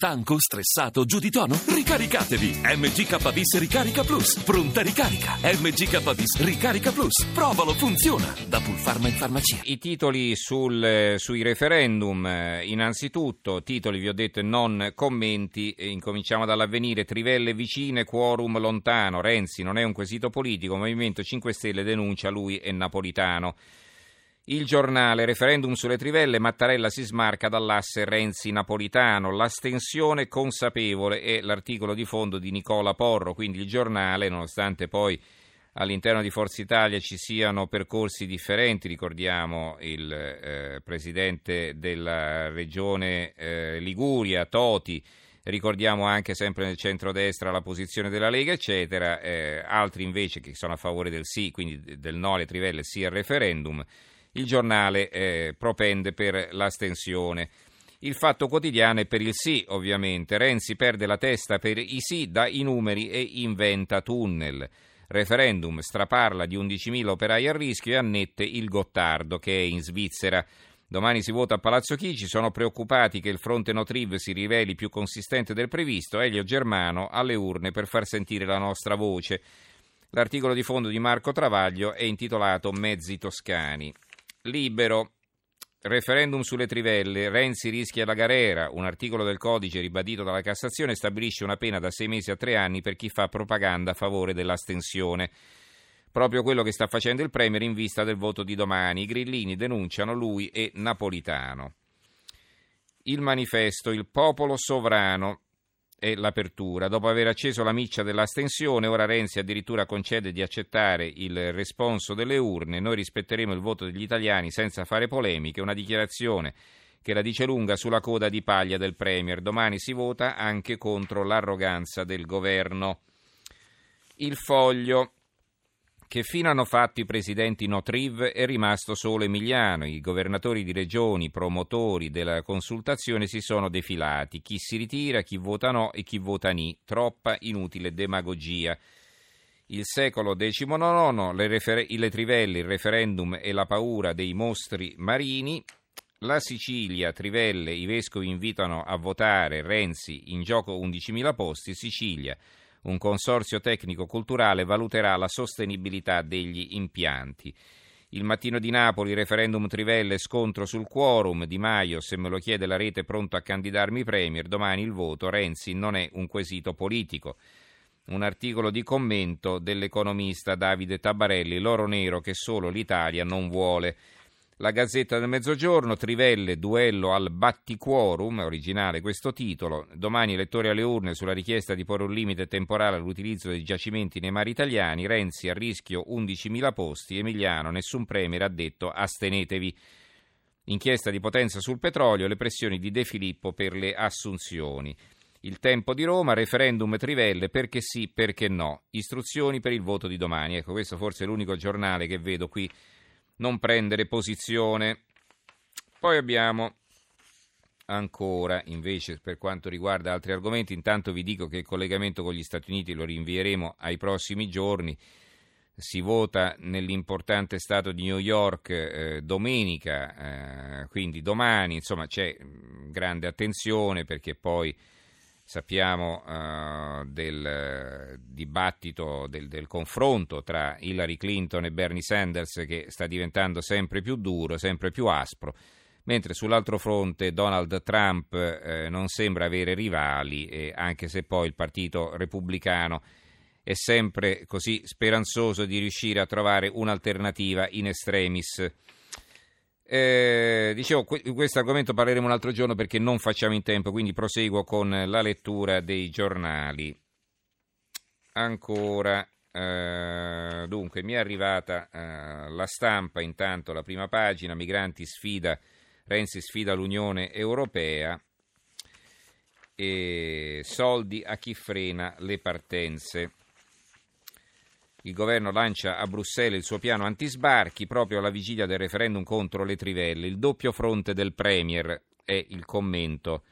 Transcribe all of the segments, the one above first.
Stanco, stressato, giù di tono? Ricaricatevi! MGKBIS Ricarica Plus. Pronta ricarica. MGKBIS Ricarica Plus. Provalo, funziona. Da Pulpharma in farmacia. I titoli sul, eh, sui referendum, eh, innanzitutto, titoli vi ho detto e non commenti, incominciamo dall'avvenire, Trivelle vicine, quorum lontano, Renzi non è un quesito politico, Movimento 5 Stelle denuncia lui e Napolitano. Il giornale, referendum sulle trivelle, Mattarella si smarca dall'asse Renzi-Napolitano, l'astensione consapevole è l'articolo di fondo di Nicola Porro, quindi il giornale, nonostante poi all'interno di Forza Italia ci siano percorsi differenti, ricordiamo il eh, presidente della regione eh, Liguria, Toti, ricordiamo anche sempre nel centrodestra la posizione della Lega, eccetera, eh, altri invece che sono a favore del sì, quindi del no alle trivelle, sì al referendum il giornale eh, propende per l'astensione. Il fatto quotidiano è per il sì, ovviamente. Renzi perde la testa per i sì, dà i numeri e inventa tunnel. Referendum straparla di 11.000 operai a rischio e annette il Gottardo, che è in Svizzera. Domani si vota a Palazzo Chigi, sono preoccupati che il fronte Notriv si riveli più consistente del previsto. Elio Germano alle urne per far sentire la nostra voce. L'articolo di fondo di Marco Travaglio è intitolato Mezzi toscani. Libero. Referendum sulle trivelle, Renzi rischia la galera, un articolo del codice ribadito dalla Cassazione stabilisce una pena da sei mesi a tre anni per chi fa propaganda a favore dell'astensione. Proprio quello che sta facendo il Premier in vista del voto di domani. I grillini denunciano lui e Napolitano. Il manifesto, il popolo sovrano e l'apertura. Dopo aver acceso la miccia dell'astensione, ora Renzi addirittura concede di accettare il responso delle urne. Noi rispetteremo il voto degli italiani senza fare polemiche. Una dichiarazione che la dice lunga sulla coda di paglia del Premier. Domani si vota anche contro l'arroganza del governo. Il foglio. Che fino hanno fatto i presidenti Notriv è rimasto solo Emiliano. I governatori di regioni, promotori della consultazione si sono defilati. Chi si ritira, chi vota no e chi vota ni. Troppa inutile demagogia. Il secolo XIX, le, refer- le trivelle, il referendum e la paura dei mostri marini. La Sicilia, Trivelle, i vescovi invitano a votare Renzi, in gioco 11.000 posti. Sicilia, un consorzio tecnico-culturale valuterà la sostenibilità degli impianti. Il mattino di Napoli, referendum Trivelle, scontro sul quorum. Di Maio, se me lo chiede la rete, pronto a candidarmi premier. Domani il voto. Renzi non è un quesito politico. Un articolo di commento dell'economista Davide Tabarelli, l'oro nero che solo l'Italia non vuole. La Gazzetta del Mezzogiorno, Trivelle, duello al battiquorum, originale questo titolo. Domani elettori alle urne sulla richiesta di porre un limite temporale all'utilizzo dei giacimenti nei mari italiani. Renzi a rischio 11.000 posti. Emiliano, nessun premier ha detto astenetevi. Inchiesta di potenza sul petrolio, le pressioni di De Filippo per le assunzioni. Il tempo di Roma, referendum Trivelle, perché sì, perché no. Istruzioni per il voto di domani. Ecco, questo forse è l'unico giornale che vedo qui non prendere posizione. Poi abbiamo ancora, invece, per quanto riguarda altri argomenti, intanto vi dico che il collegamento con gli Stati Uniti lo rinvieremo ai prossimi giorni. Si vota nell'importante stato di New York eh, domenica, eh, quindi domani, insomma c'è grande attenzione perché poi Sappiamo uh, del dibattito, del, del, confronto tra Hillary Clinton e Bernie Sanders che sta diventando sempre più duro, sempre più aspro, mentre sull'altro fronte Donald Trump eh, non sembra avere rivali, eh, anche se poi il Partito Repubblicano è sempre così speranzoso di riuscire a trovare un'alternativa in extremis. Eh, dicevo, di questo argomento parleremo un altro giorno perché non facciamo in tempo, quindi proseguo con la lettura dei giornali. Ancora, eh, dunque, mi è arrivata eh, la stampa, intanto la prima pagina, migranti sfida, Renzi sfida l'Unione Europea soldi a chi frena le partenze. Il governo lancia a Bruxelles il suo piano antisbarchi proprio alla vigilia del referendum contro le trivelle. Il doppio fronte del Premier è il commento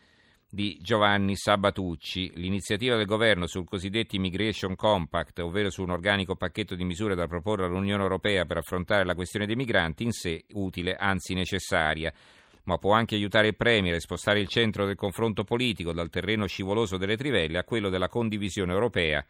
di Giovanni Sabatucci. L'iniziativa del governo sul cosiddetto Immigration Compact, ovvero su un organico pacchetto di misure da proporre all'Unione Europea per affrontare la questione dei migranti, in sé utile, anzi necessaria. ma può anche aiutare il Premier a spostare il centro del confronto politico dal terreno scivoloso delle trivelle a quello della condivisione europea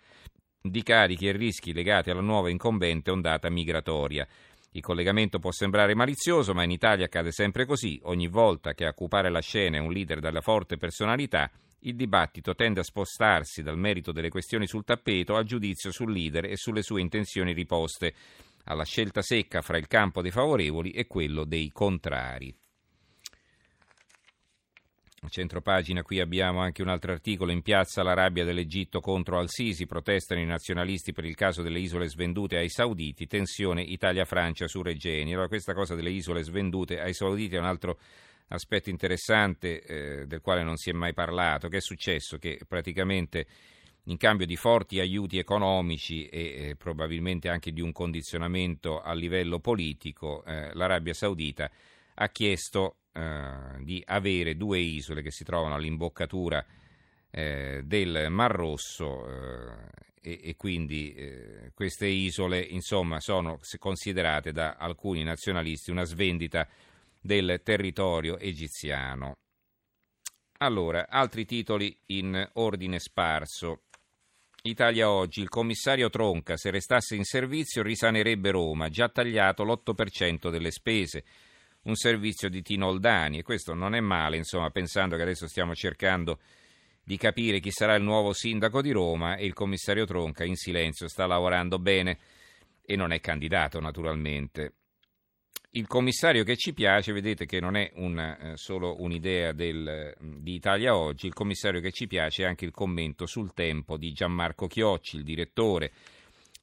di carichi e rischi legati alla nuova incombente ondata migratoria. Il collegamento può sembrare malizioso, ma in Italia accade sempre così. Ogni volta che a occupare la scena è un leader dalla forte personalità, il dibattito tende a spostarsi dal merito delle questioni sul tappeto al giudizio sul leader e sulle sue intenzioni riposte, alla scelta secca fra il campo dei favorevoli e quello dei contrari. Centro pagina qui abbiamo anche un altro articolo in piazza la rabbia dell'Egitto contro Al-Sisi, protestano i nazionalisti per il caso delle isole svendute ai sauditi, tensione Italia-Francia su Regeni. Allora questa cosa delle isole svendute ai sauditi è un altro aspetto interessante eh, del quale non si è mai parlato, che è successo che praticamente in cambio di forti aiuti economici e eh, probabilmente anche di un condizionamento a livello politico, eh, l'Arabia Saudita ha chiesto eh, di avere due isole che si trovano all'imboccatura eh, del Mar Rosso eh, e, e, quindi eh, queste isole insomma sono considerate da alcuni nazionalisti una svendita del territorio egiziano. Allora, altri titoli in ordine sparso. Italia oggi, il commissario Tronca, se restasse in servizio, risanerebbe Roma, già tagliato l'8% delle spese un servizio di Tino Oldani e questo non è male, insomma, pensando che adesso stiamo cercando di capire chi sarà il nuovo sindaco di Roma e il commissario Tronca in silenzio sta lavorando bene e non è candidato naturalmente. Il commissario che ci piace, vedete che non è una, eh, solo un'idea del, di Italia Oggi, il commissario che ci piace è anche il commento sul tempo di Gianmarco Chiocci, il direttore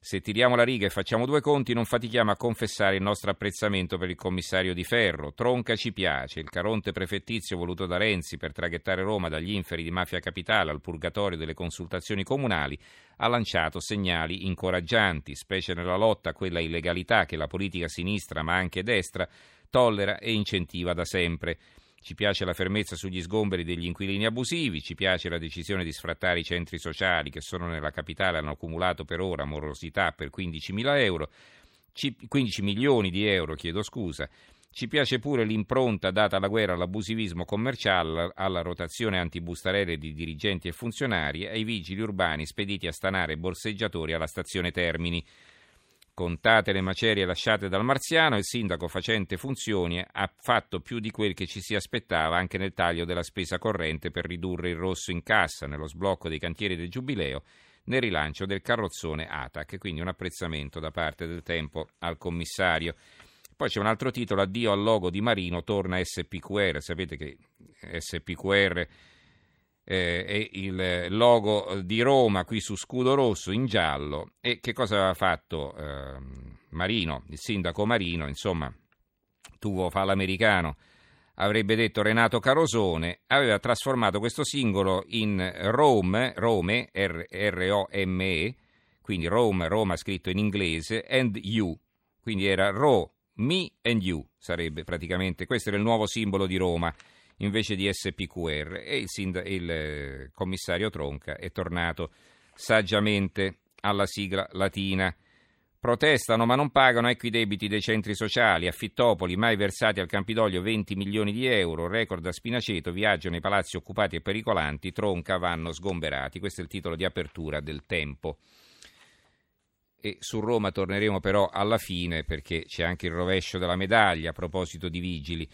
se tiriamo la riga e facciamo due conti, non fatichiamo a confessare il nostro apprezzamento per il commissario di Ferro. Tronca ci piace, il caronte prefettizio voluto da Renzi per traghettare Roma dagli inferi di mafia capitale al purgatorio delle consultazioni comunali ha lanciato segnali incoraggianti, specie nella lotta a quella illegalità che la politica sinistra, ma anche destra, tollera e incentiva da sempre. Ci piace la fermezza sugli sgomberi degli inquilini abusivi, ci piace la decisione di sfrattare i centri sociali che sono nella capitale hanno accumulato per ora morosità per 15 mila euro, 15 milioni di euro, chiedo scusa. Ci piace pure l'impronta data alla guerra all'abusivismo commerciale, alla rotazione antibustarelle di dirigenti e funzionari, ai vigili urbani spediti a stanare borseggiatori alla stazione Termini. Contate le macerie lasciate dal marziano, il sindaco facente funzioni ha fatto più di quel che ci si aspettava anche nel taglio della spesa corrente per ridurre il rosso in cassa, nello sblocco dei cantieri del Giubileo, nel rilancio del carrozzone ATAC, quindi un apprezzamento da parte del tempo al commissario. Poi c'è un altro titolo, addio al logo di Marino, torna SPQR, sapete che SPQR eh, è il logo di Roma qui su scudo rosso in giallo. E che cosa aveva fatto eh, Marino, il sindaco Marino, insomma, tu fa l'americano, avrebbe detto Renato Carosone, aveva trasformato questo singolo in Rome, Rome, R-O-M-E, quindi Rome, Roma scritto in inglese, and you, quindi era Ro, me and you sarebbe praticamente, questo era il nuovo simbolo di Roma invece di SPQR e il, sind- il eh, commissario Tronca è tornato saggiamente alla sigla latina. Protestano ma non pagano ecco i debiti dei centri sociali. Affittopoli, mai versati al Campidoglio 20 milioni di euro. Record a Spinaceto, viaggio nei palazzi occupati e pericolanti. Tronca vanno sgomberati. Questo è il titolo di apertura del tempo. E su Roma torneremo però alla fine perché c'è anche il rovescio della medaglia a proposito di vigili.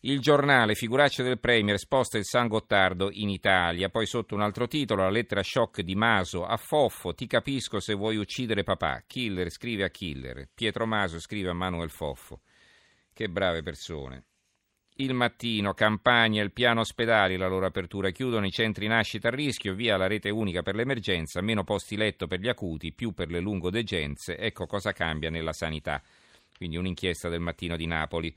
Il giornale, figuraccia del Premier, sposta il San Gottardo in Italia. Poi sotto un altro titolo, la lettera shock di Maso a Foffo. Ti capisco se vuoi uccidere papà. Killer scrive a Killer. Pietro Maso scrive a Manuel Foffo. Che brave persone. Il mattino, campagna, il piano ospedali, la loro apertura, chiudono i centri nascita a rischio, via la rete unica per l'emergenza, meno posti letto per gli acuti, più per le lungodegenze. Ecco cosa cambia nella sanità. Quindi un'inchiesta del mattino di Napoli.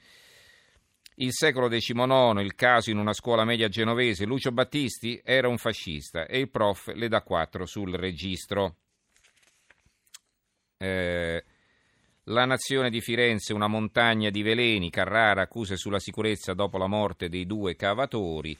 Il secolo XIX, il caso in una scuola media genovese, Lucio Battisti era un fascista e il prof le dà quattro sul registro. Eh, la nazione di Firenze, una montagna di veleni, Carrara accuse sulla sicurezza dopo la morte dei due cavatori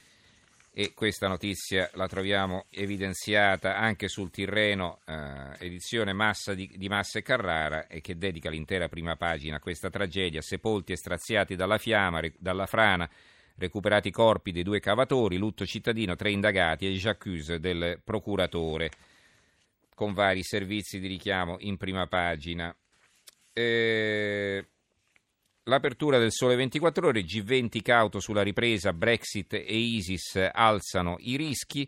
e questa notizia la troviamo evidenziata anche sul Tirreno, eh, edizione Massa di, di, Massa e Carrara, e che dedica l'intera prima pagina a questa tragedia, sepolti e straziati dalla fiamma, dalla frana, recuperati i corpi dei due cavatori, lutto cittadino, tre indagati e gli accuse del procuratore, con vari servizi di richiamo in prima pagina. Eh, L'apertura del Sole 24 Ore, G20 cauto sulla ripresa, Brexit e ISIS alzano i rischi.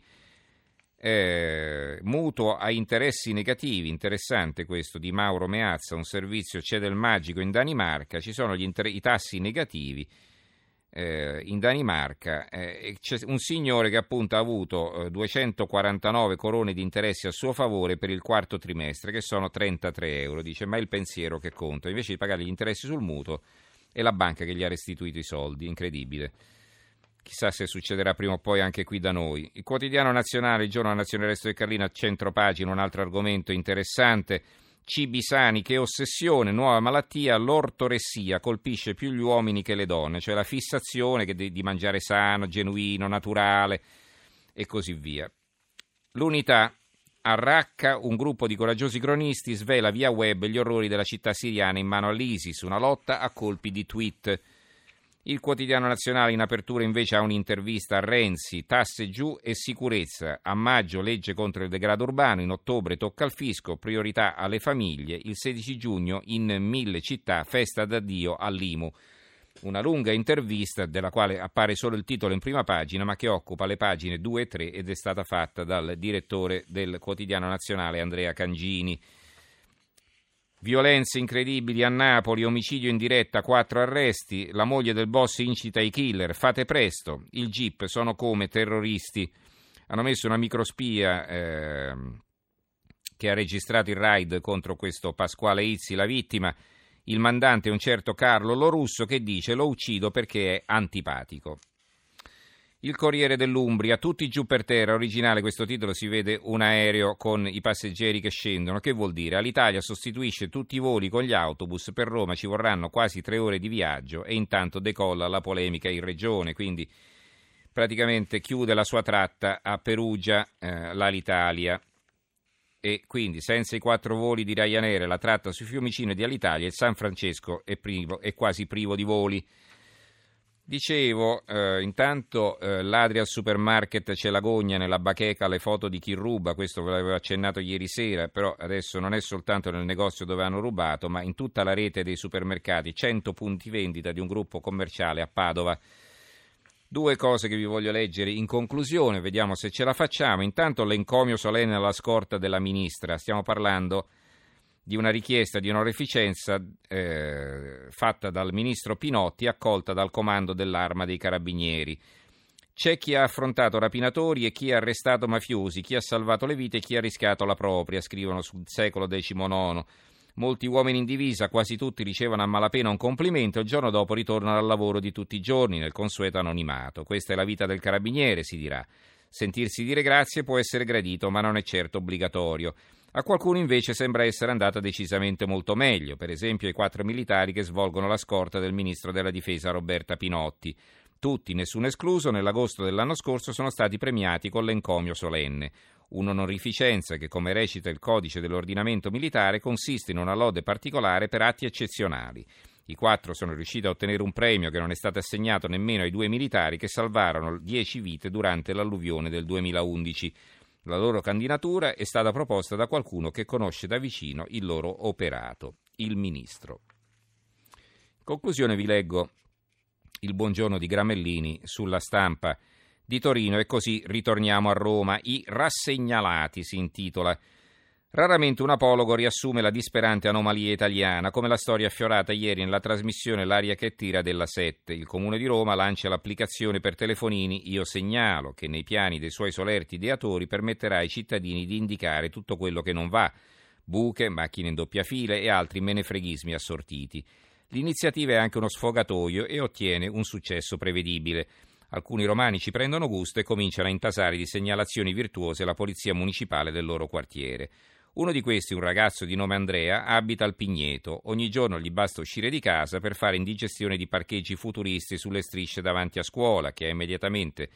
Eh, mutuo a interessi negativi, interessante questo di Mauro Meazza, un servizio c'è del magico in Danimarca, ci sono inter- i tassi negativi eh, in Danimarca, eh, c'è un signore che appunto ha avuto 249 eh, corone di interessi a suo favore per il quarto trimestre, che sono 33 euro, dice ma è il pensiero che conta, invece di pagare gli interessi sul mutuo è la banca che gli ha restituito i soldi, incredibile. Chissà se succederà prima o poi anche qui da noi. Il quotidiano nazionale, il giorno nazionale Resto Carlino, a centro pagina, un altro argomento interessante. Cibi sani, che ossessione, nuova malattia, l'ortoressia colpisce più gli uomini che le donne, cioè la fissazione di, di mangiare sano, genuino, naturale e così via. L'unità, a Raqqa un gruppo di coraggiosi cronisti svela via web gli orrori della città siriana in mano all'ISIS, una lotta a colpi di tweet. Il quotidiano nazionale in apertura invece ha un'intervista a Renzi, tasse giù e sicurezza. A maggio legge contro il degrado urbano, in ottobre tocca al fisco, priorità alle famiglie. Il 16 giugno in mille città festa d'addio all'IMU una lunga intervista della quale appare solo il titolo in prima pagina, ma che occupa le pagine 2 e 3 ed è stata fatta dal direttore del quotidiano nazionale Andrea Cangini. Violenze incredibili a Napoli, omicidio in diretta, quattro arresti, la moglie del boss incita i killer, fate presto, il GIP sono come terroristi. Hanno messo una microspia eh, che ha registrato il raid contro questo Pasquale Izzi, la vittima il mandante è un certo Carlo Lorusso che dice lo uccido perché è antipatico. Il Corriere dell'Umbria, tutti giù per terra, originale questo titolo, si vede un aereo con i passeggeri che scendono. Che vuol dire? Alitalia sostituisce tutti i voli con gli autobus, per Roma ci vorranno quasi tre ore di viaggio e intanto decolla la polemica in regione, quindi praticamente chiude la sua tratta a Perugia, eh, l'Alitalia e quindi senza i quattro voli di Ryanair la tratta su Fiumicino di Alitalia il San Francesco è, privo, è quasi privo di voli. Dicevo, eh, intanto eh, ladri supermarket c'è l'agonia nella bacheca le foto di chi ruba, questo ve l'avevo accennato ieri sera, però adesso non è soltanto nel negozio dove hanno rubato, ma in tutta la rete dei supermercati, 100 punti vendita di un gruppo commerciale a Padova. Due cose che vi voglio leggere in conclusione, vediamo se ce la facciamo. Intanto l'encomio solenne alla scorta della ministra, stiamo parlando di una richiesta di onoreficenza eh, fatta dal ministro Pinotti, accolta dal comando dell'arma dei carabinieri. C'è chi ha affrontato rapinatori e chi ha arrestato mafiosi, chi ha salvato le vite e chi ha rischiato la propria, scrivono sul secolo XIX. Molti uomini in divisa, quasi tutti, ricevono a malapena un complimento e il giorno dopo ritornano al lavoro di tutti i giorni, nel consueto anonimato. Questa è la vita del carabiniere, si dirà. Sentirsi dire grazie può essere gradito, ma non è certo obbligatorio. A qualcuno invece sembra essere andata decisamente molto meglio, per esempio ai quattro militari che svolgono la scorta del ministro della difesa Roberta Pinotti. Tutti, nessuno escluso, nell'agosto dell'anno scorso sono stati premiati con l'encomio solenne un'onorificenza che, come recita il codice dell'ordinamento militare, consiste in una lode particolare per atti eccezionali. I quattro sono riusciti a ottenere un premio che non è stato assegnato nemmeno ai due militari che salvarono dieci vite durante l'alluvione del 2011. La loro candidatura è stata proposta da qualcuno che conosce da vicino il loro operato, il ministro. In conclusione vi leggo il buongiorno di Gramellini sulla stampa di Torino e così ritorniamo a Roma. I rassegnalati si intitola. Raramente un apologo riassume la disperante anomalia italiana, come la storia affiorata ieri nella trasmissione L'aria che tira della 7. Il Comune di Roma lancia l'applicazione per telefonini Io Segnalo, che nei piani dei suoi solerti ideatori permetterà ai cittadini di indicare tutto quello che non va, buche, macchine in doppia fila e altri menefreghismi assortiti. L'iniziativa è anche uno sfogatoio e ottiene un successo prevedibile. Alcuni romani ci prendono gusto e cominciano a intasare di segnalazioni virtuose la polizia municipale del loro quartiere. Uno di questi, un ragazzo di nome Andrea, abita al Pigneto. Ogni giorno gli basta uscire di casa per fare indigestione di parcheggi futuristi sulle strisce davanti a scuola, che ha immediatamente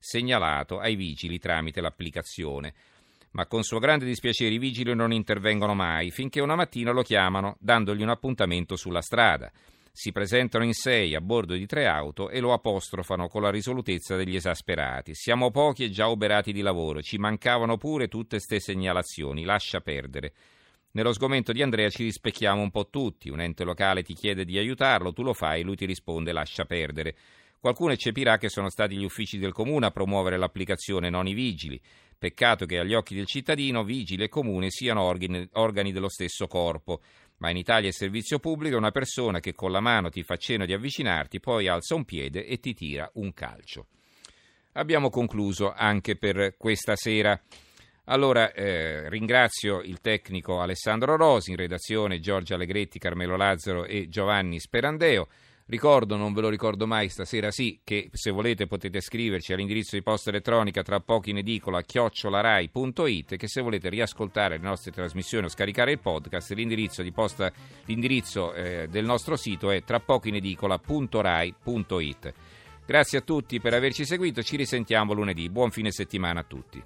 segnalato ai vigili tramite l'applicazione. Ma con suo grande dispiacere i vigili non intervengono mai, finché una mattina lo chiamano dandogli un appuntamento sulla strada. Si presentano in sei a bordo di tre auto e lo apostrofano con la risolutezza degli esasperati. Siamo pochi e già oberati di lavoro, ci mancavano pure tutte ste segnalazioni, lascia perdere. Nello sgomento di Andrea ci rispecchiamo un po' tutti, un ente locale ti chiede di aiutarlo, tu lo fai, lui ti risponde lascia perdere. Qualcuno eccepirà che sono stati gli uffici del comune a promuovere l'applicazione, non i vigili. Peccato che agli occhi del cittadino vigile e comune siano organi, organi dello stesso corpo. Ma in Italia è servizio pubblico una persona che con la mano ti fa cenno di avvicinarti, poi alza un piede e ti tira un calcio. Abbiamo concluso anche per questa sera. Allora eh, ringrazio il tecnico Alessandro Rosi, in redazione Giorgio Allegretti, Carmelo Lazzaro e Giovanni Sperandeo. Ricordo, non ve lo ricordo mai, stasera sì, che se volete potete scriverci all'indirizzo di posta elettronica tra pochi in edicola chiocciolarai.it che se volete riascoltare le nostre trasmissioni o scaricare il podcast l'indirizzo, posta, l'indirizzo eh, del nostro sito è tra pochi in edicola.rai.it. Grazie a tutti per averci seguito, ci risentiamo lunedì. Buon fine settimana a tutti.